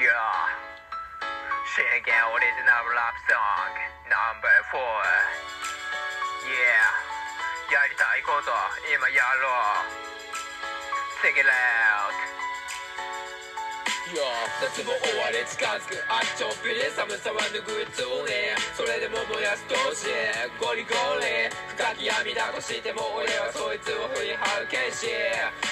真剣オリジナルラプソング。No.4 Yeah やりたいこと。今やろう。Check it out よ夏も終わり近づく。あちょっぴり。寒さは拭いつね。それでも燃やす闘志ゴリゴリ。深き闇だとしても俺はそいつを振り払う剣士。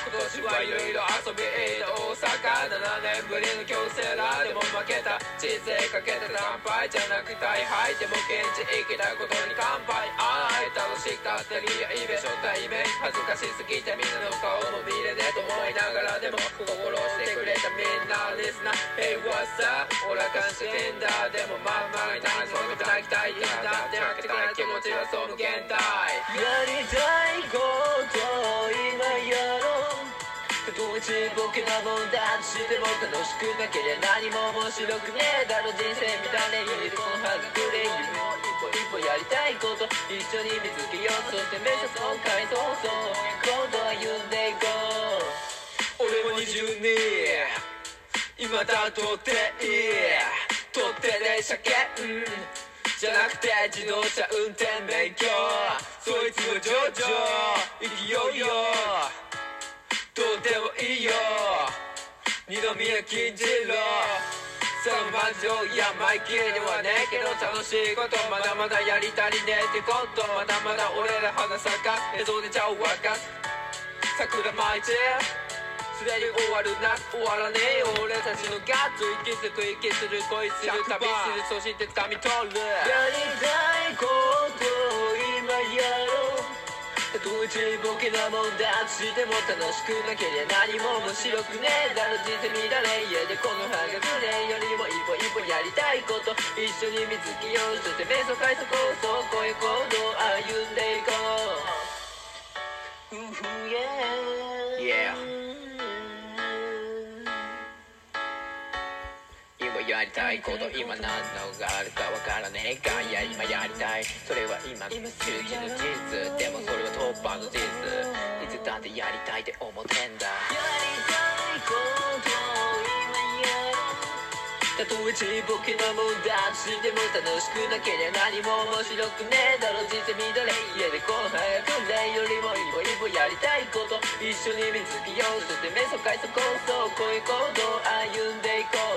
今年いろいろ遊び行った大阪7年ぶりの強制ラでも負けた人生かけた惨敗じゃなく大敗でも現地生きたことに乾杯ああ楽しかったりいいべ初対面恥ずかしすぎてみんなの顔も見れねえと思いながらでも心してくれたみんなリスナー。Hey what's up? 俺は感謝てんだ。でもまんまに何も見たきたい。んだ。って負けたい気持ちはその現代やたとえちぼけなもんだとしても楽しくなけりゃ何も面白くねえだろ人生みたいにこの葉がくれ夢を一歩一歩やりたいこと一緒に見つけようそして目指そう改造そう。今度は歩んでいこう俺も22今だとっていい。取ってで車検じゃなくて自動車運転免許。そいつも上々生きようよ。二宮金次郎その満場山行きではねえけど楽しいことまだまだやりたりねえってことまだまだ俺ら花咲か映像でちゃうわかす。桜舞いてすでに終わるな終わらねえよ俺たちのガッツ息づく息する恋する旅するそして掴み取るやりたいことを今やろうたとえちぼけなもんだ。としても楽しくなけりゃ何も面白くねえ。だろ人生乱れ家でこの葉がくれよりも一歩一歩やりたいこと。一緒に見つけようそして瞑想快速そうこういう行動歩んでいこう。うふ yeah やりたいこと今何のがあるかわからねえがいや今やりたいそれは今今中期の事実でもそれは突破の事実いつだってやりたいって思ってんだやりたいことを今やろうたとえちぼけなもんだとしても楽しくなけりゃ何も面白くねえだろ人生乱れ家でこの早くれよりも一歩一歩やりたいこと一緒に見つけようそして瞑想快速そうこういう行動歩んでいこう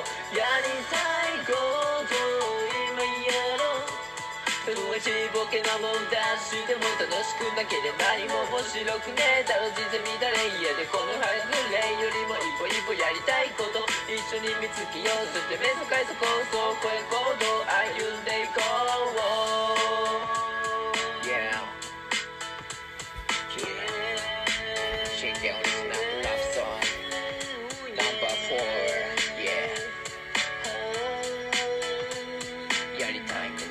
ボケなもんだしても楽しくなければ何も面白くねえだろ全然乱れ家でこのハズレよりも一歩一歩やりたいこと。一緒に見つけようそして目の解鎖構想声行動歩んでいこう Yeah やりたいこと。